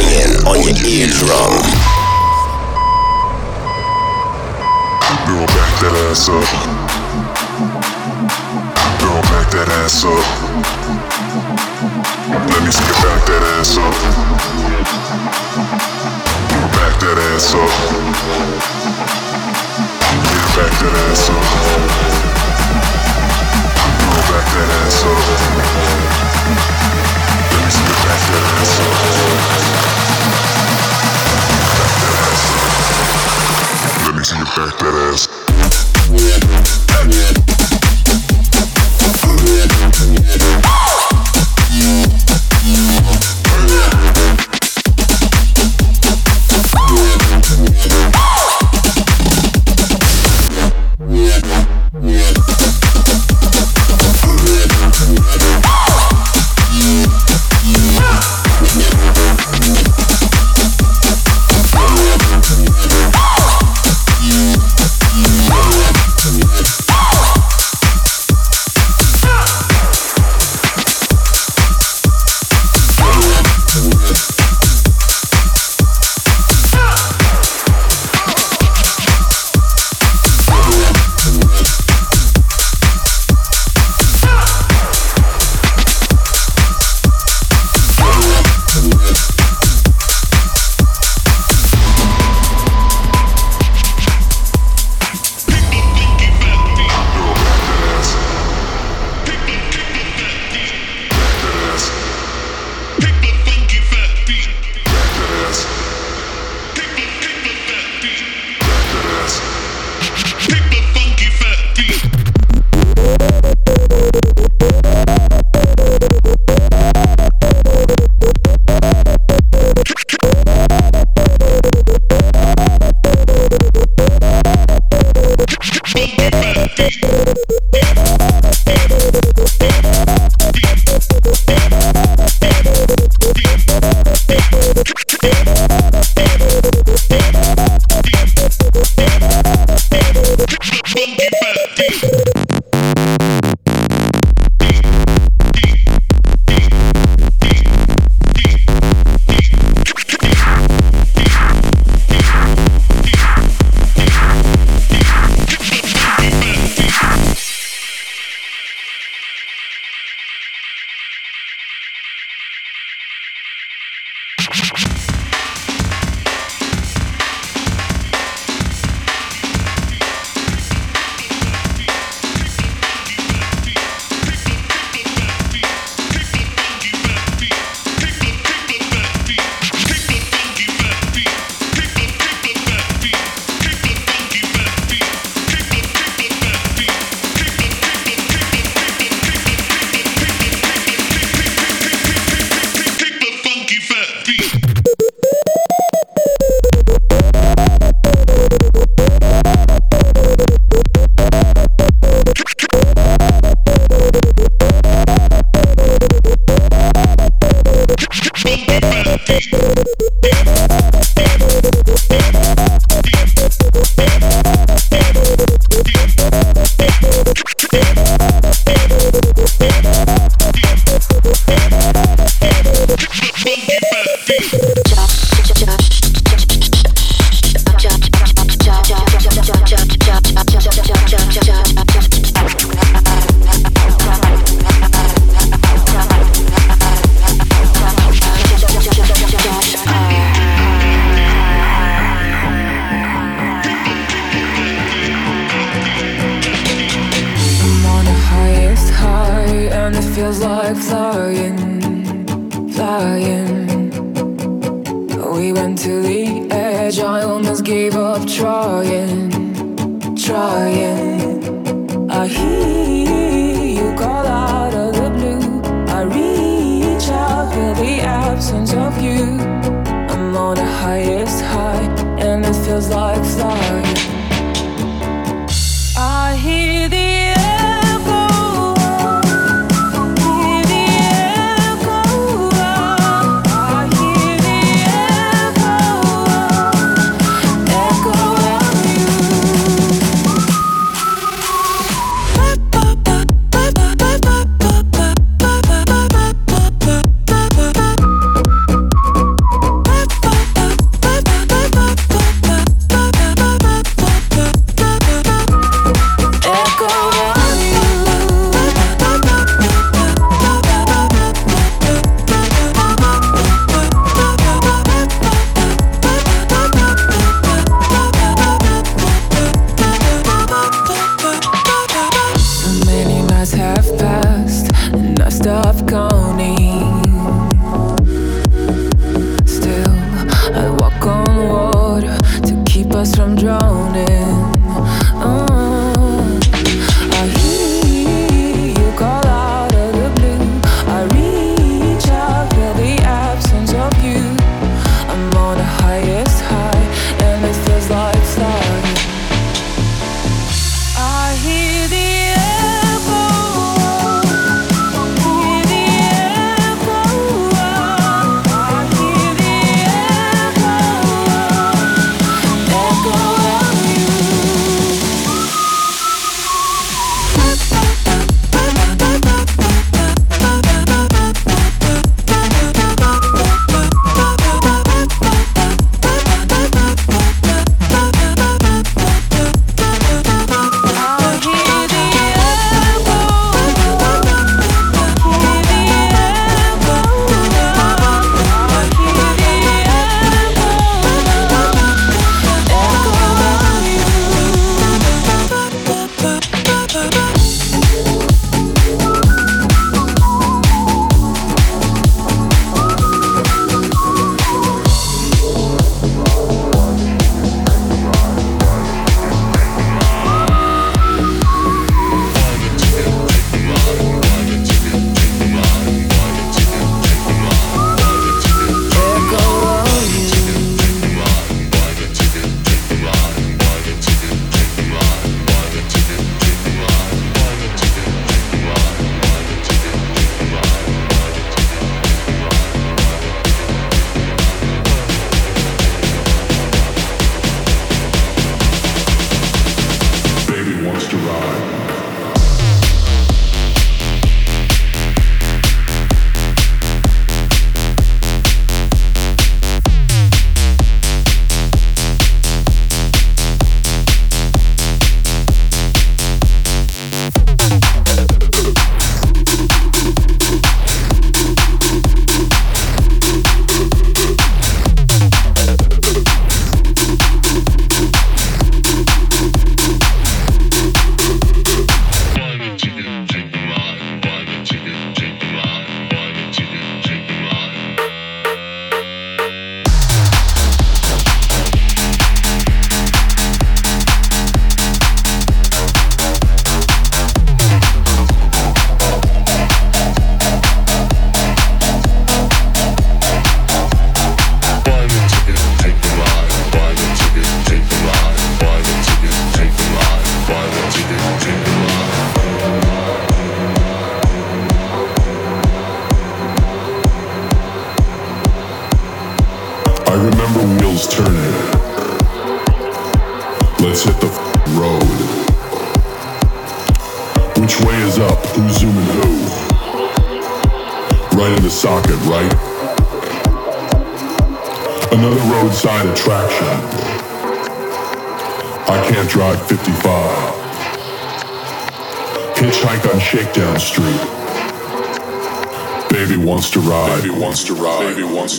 banging on your eardrum. Girl, back that ass up. Girl, back that ass up. Let me see you back that ass up. Back that ass up. Yeah, back that ass up. Girl, back that ass up. Let me see you back that ass up. Back that ass.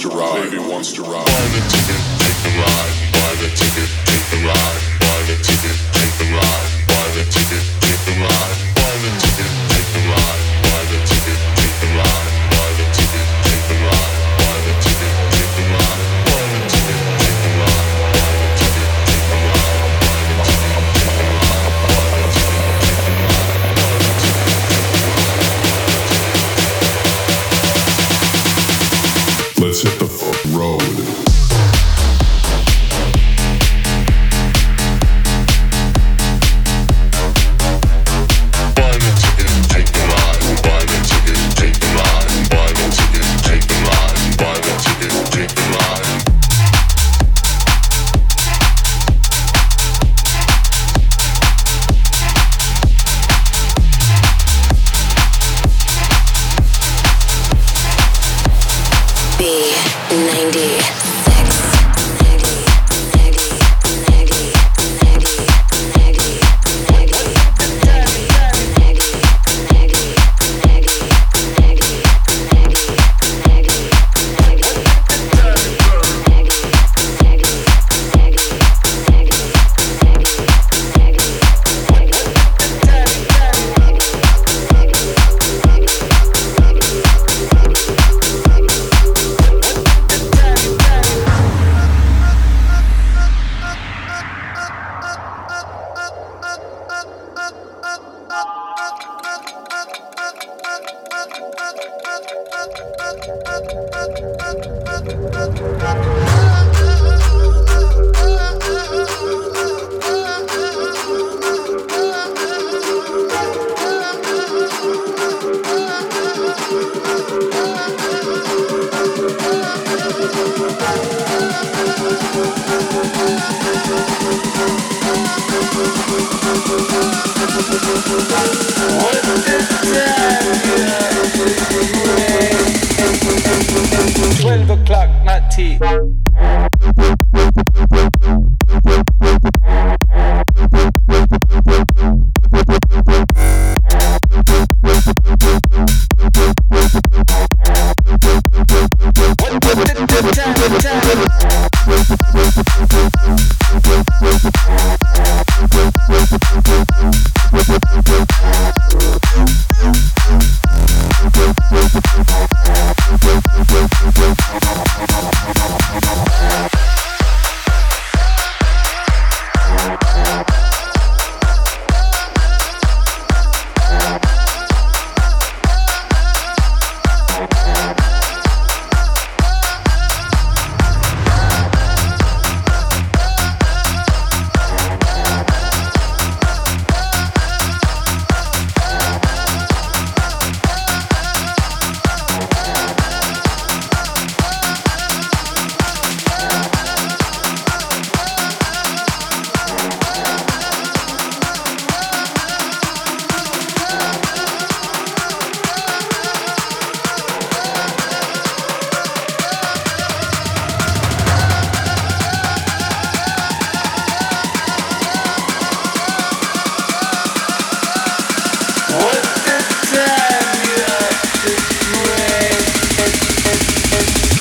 Wants to ride. Baby wants to ride.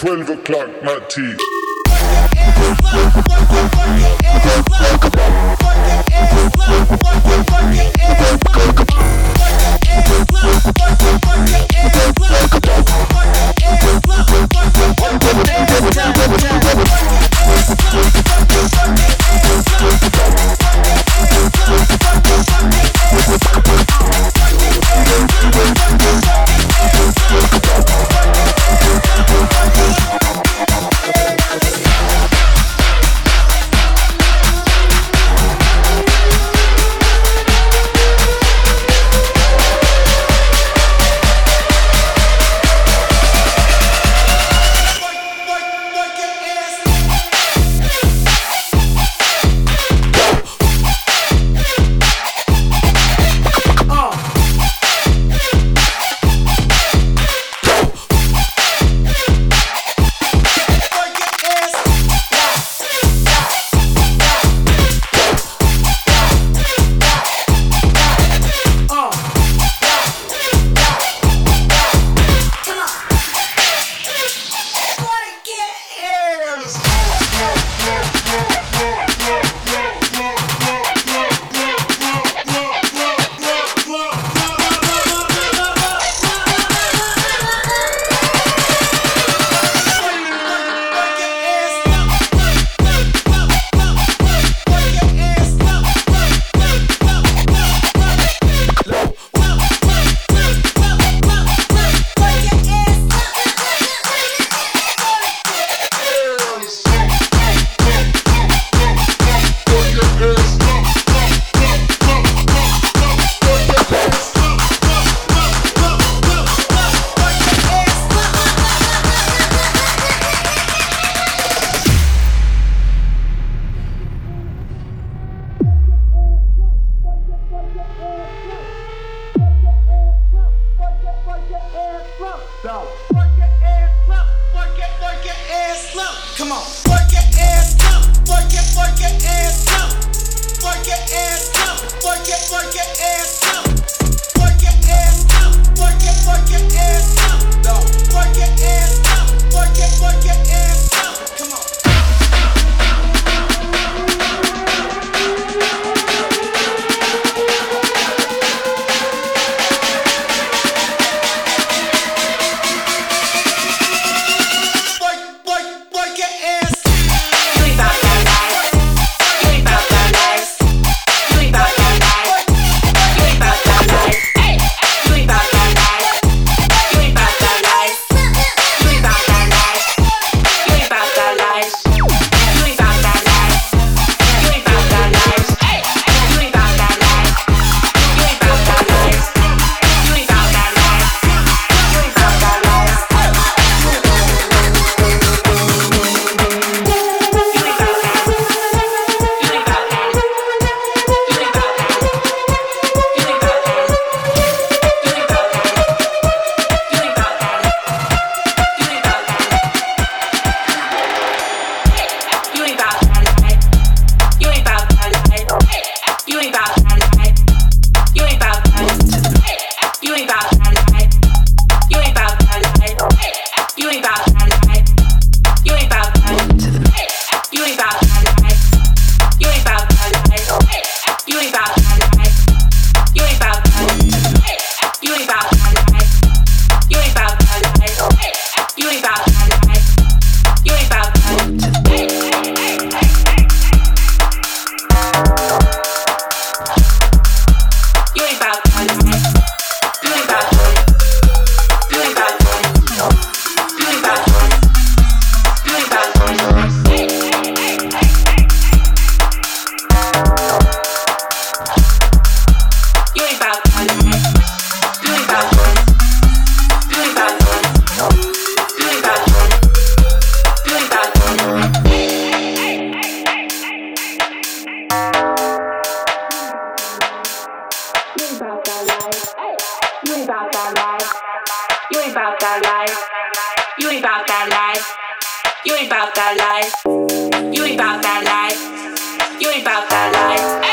12 o'clock, my tea. Life. You ain't about that life. You ain't about that life. You ain't about that life.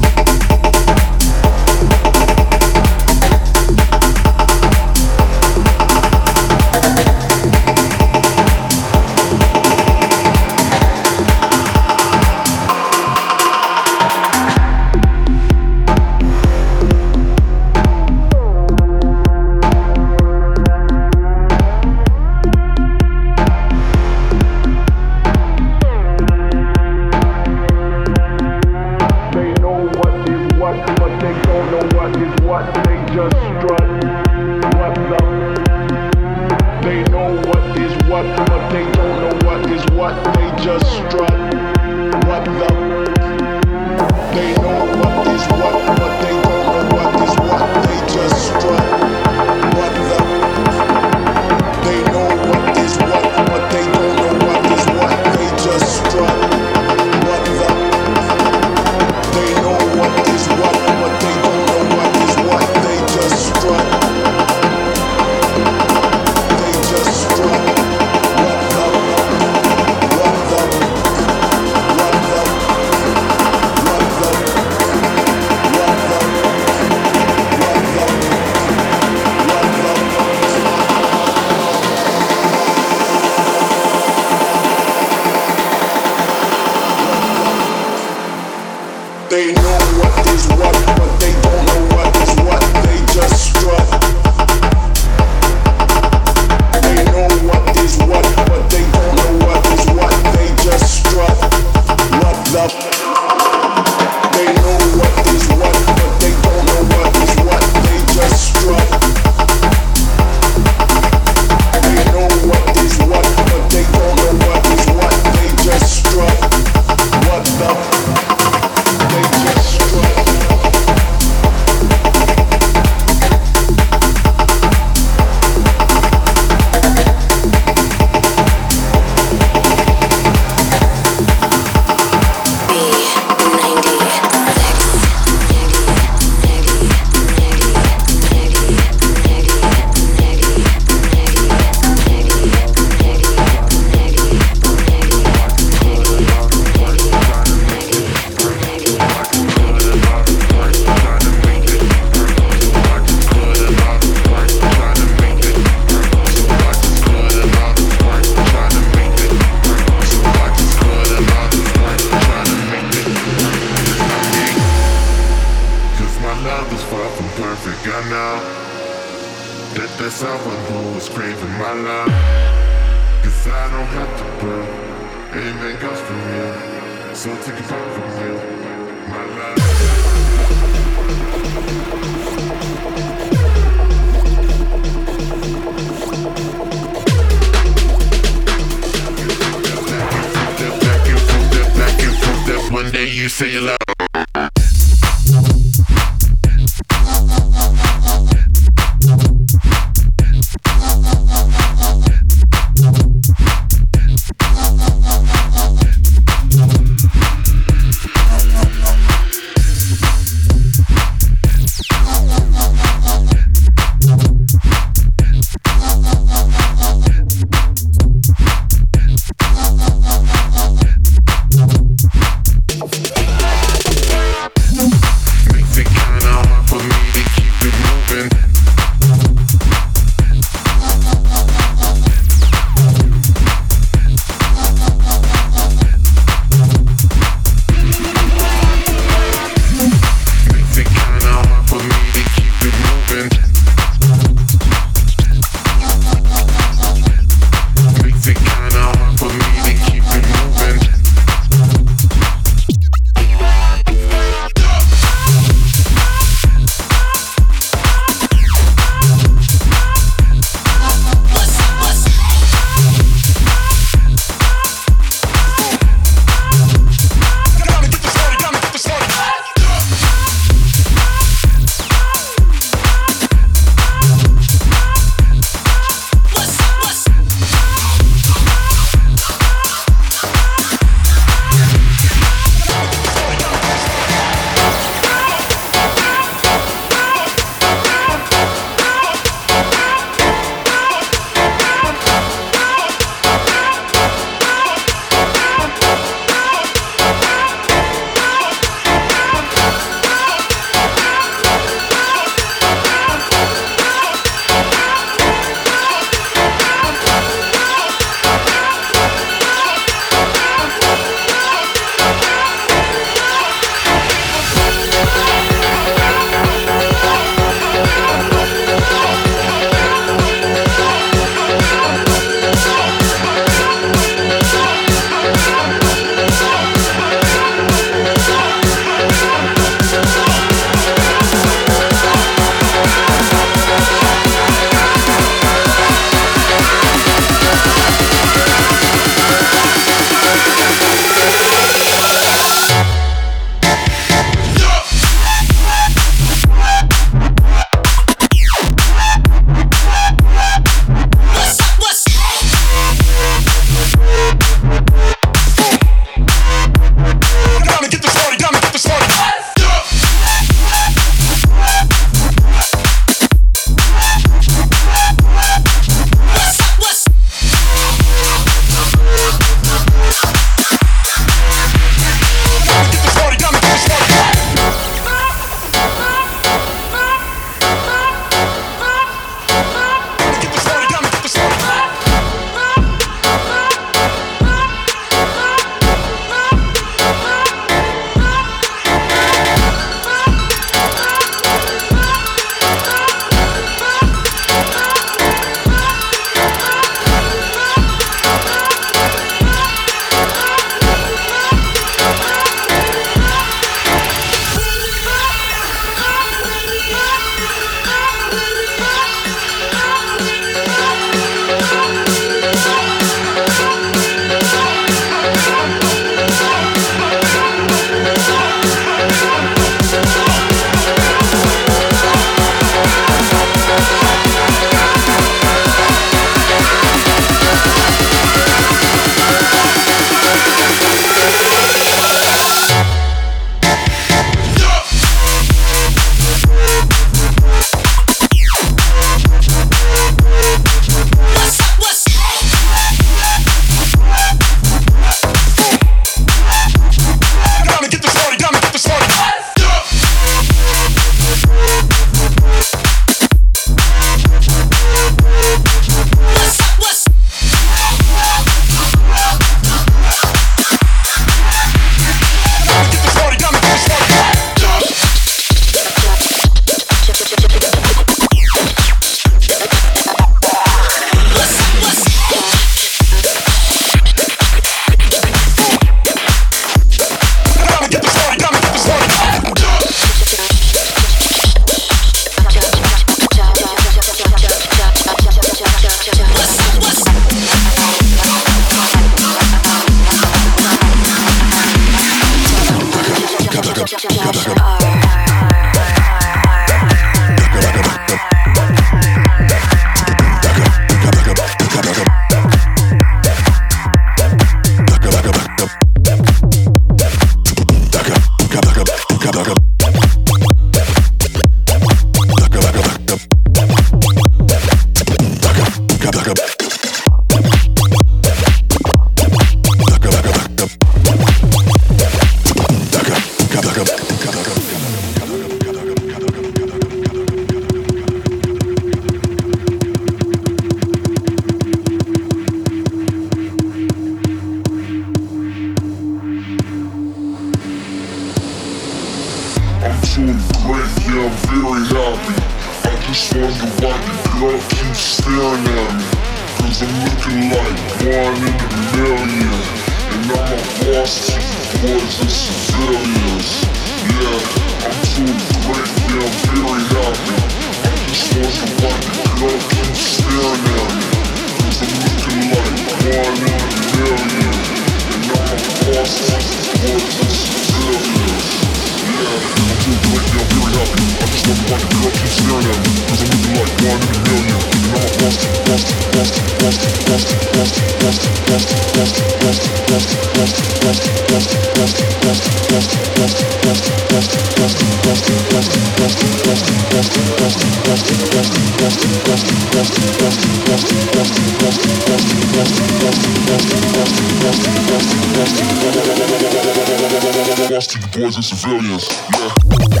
Boys and civilians. Yeah.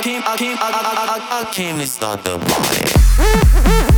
I came, I came, I, I, I, I came to start the party.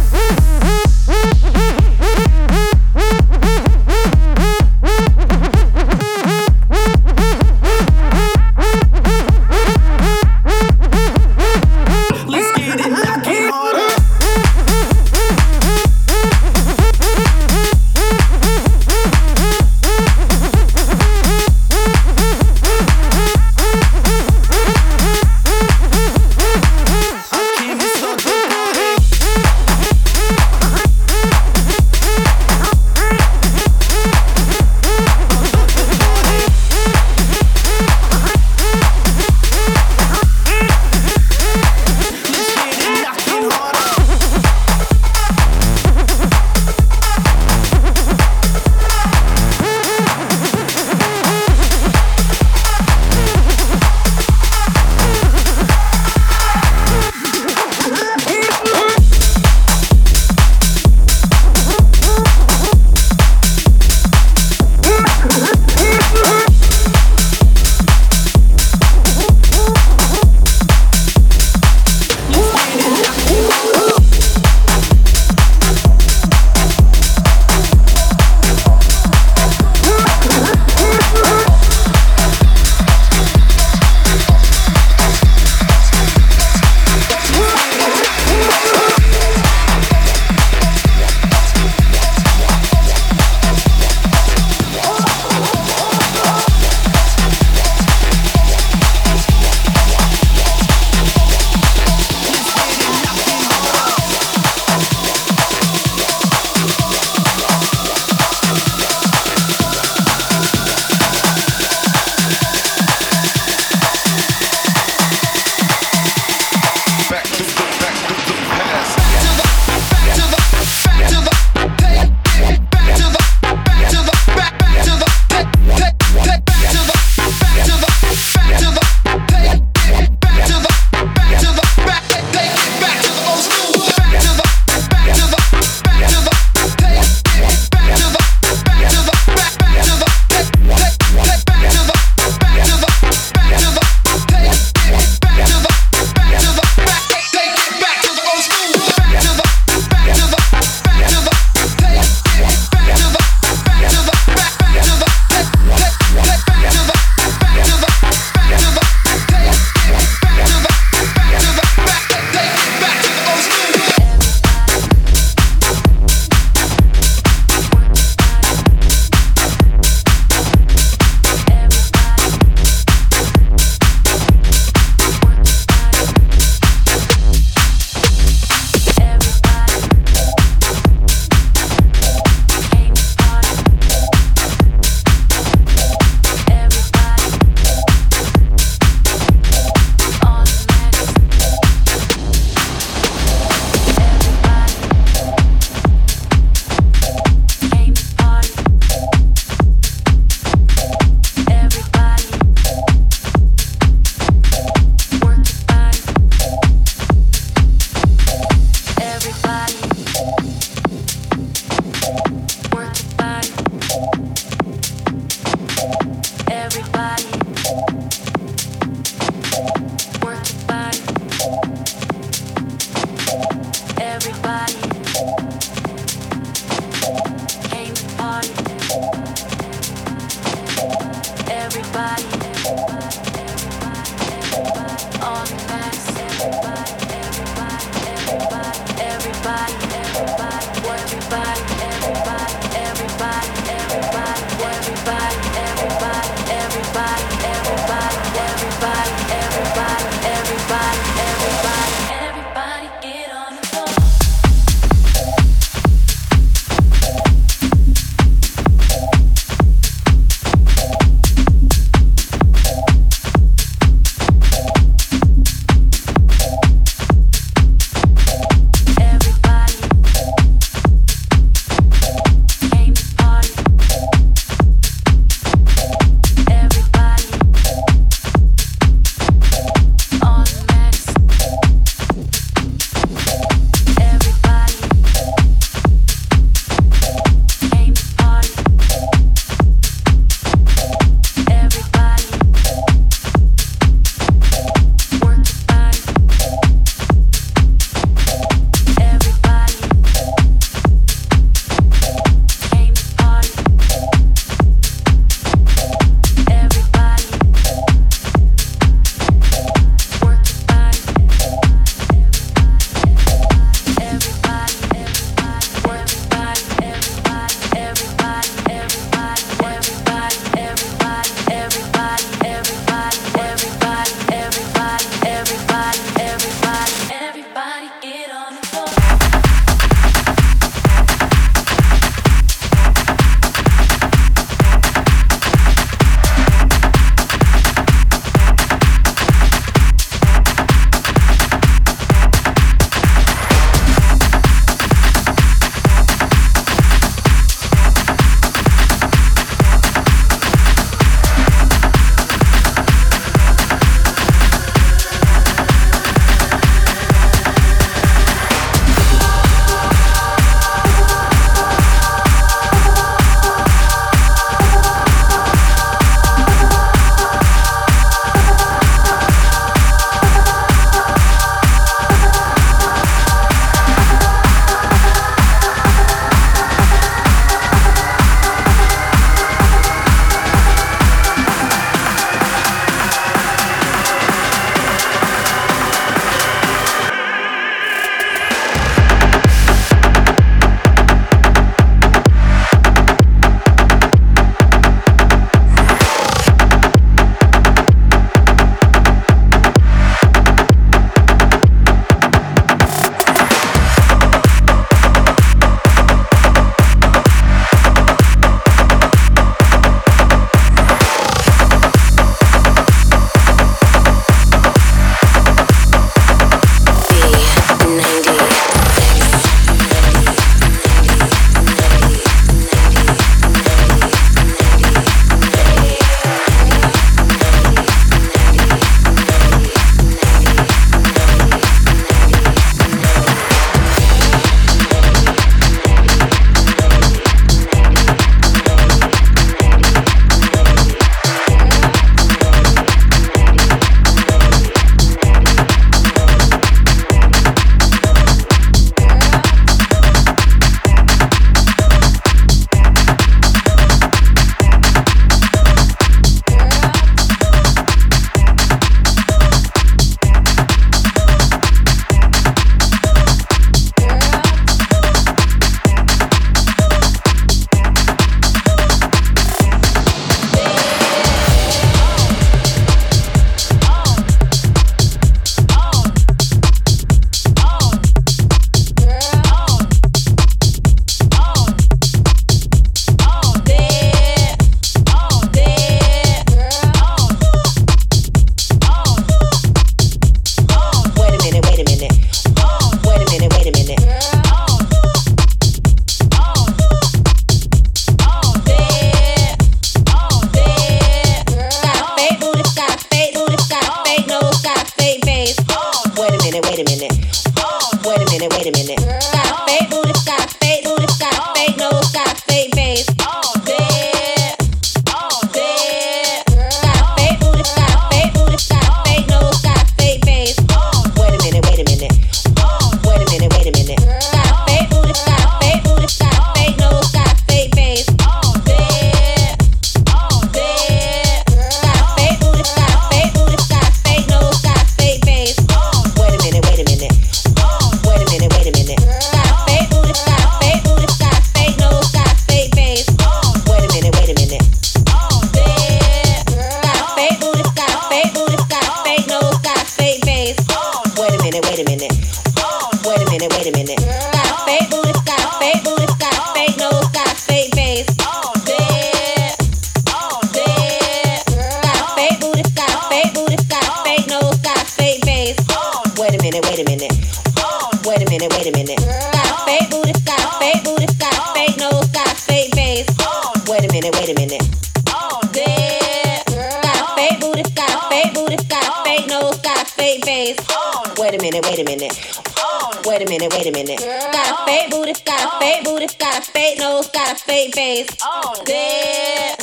Wait a minute, wait a minute. Oh, wait a minute, wait a minute. Got a fake booty, got a fake booty, got a fake nose, got a fake face. Oh, wait a minute, wait a minute. Oh, yeah. Got a fake booty, got a fake booty, got a fake nose, got a fake face. Oh, wait a minute, wait a minute. Oh, Wait a minute, wait a minute. Got a fake booty, got a fake booty, got a fake nose, got a fake face. Oh, yeah.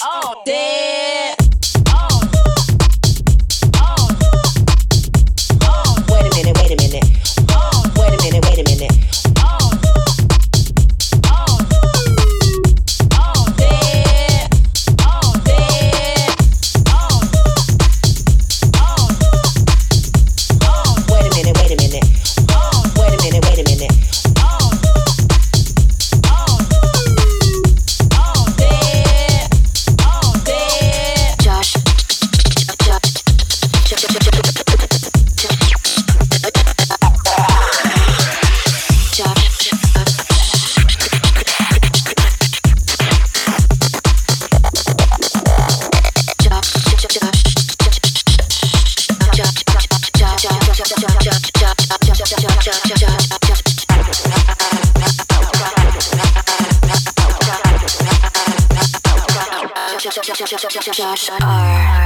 Oh, yeah. Josh R.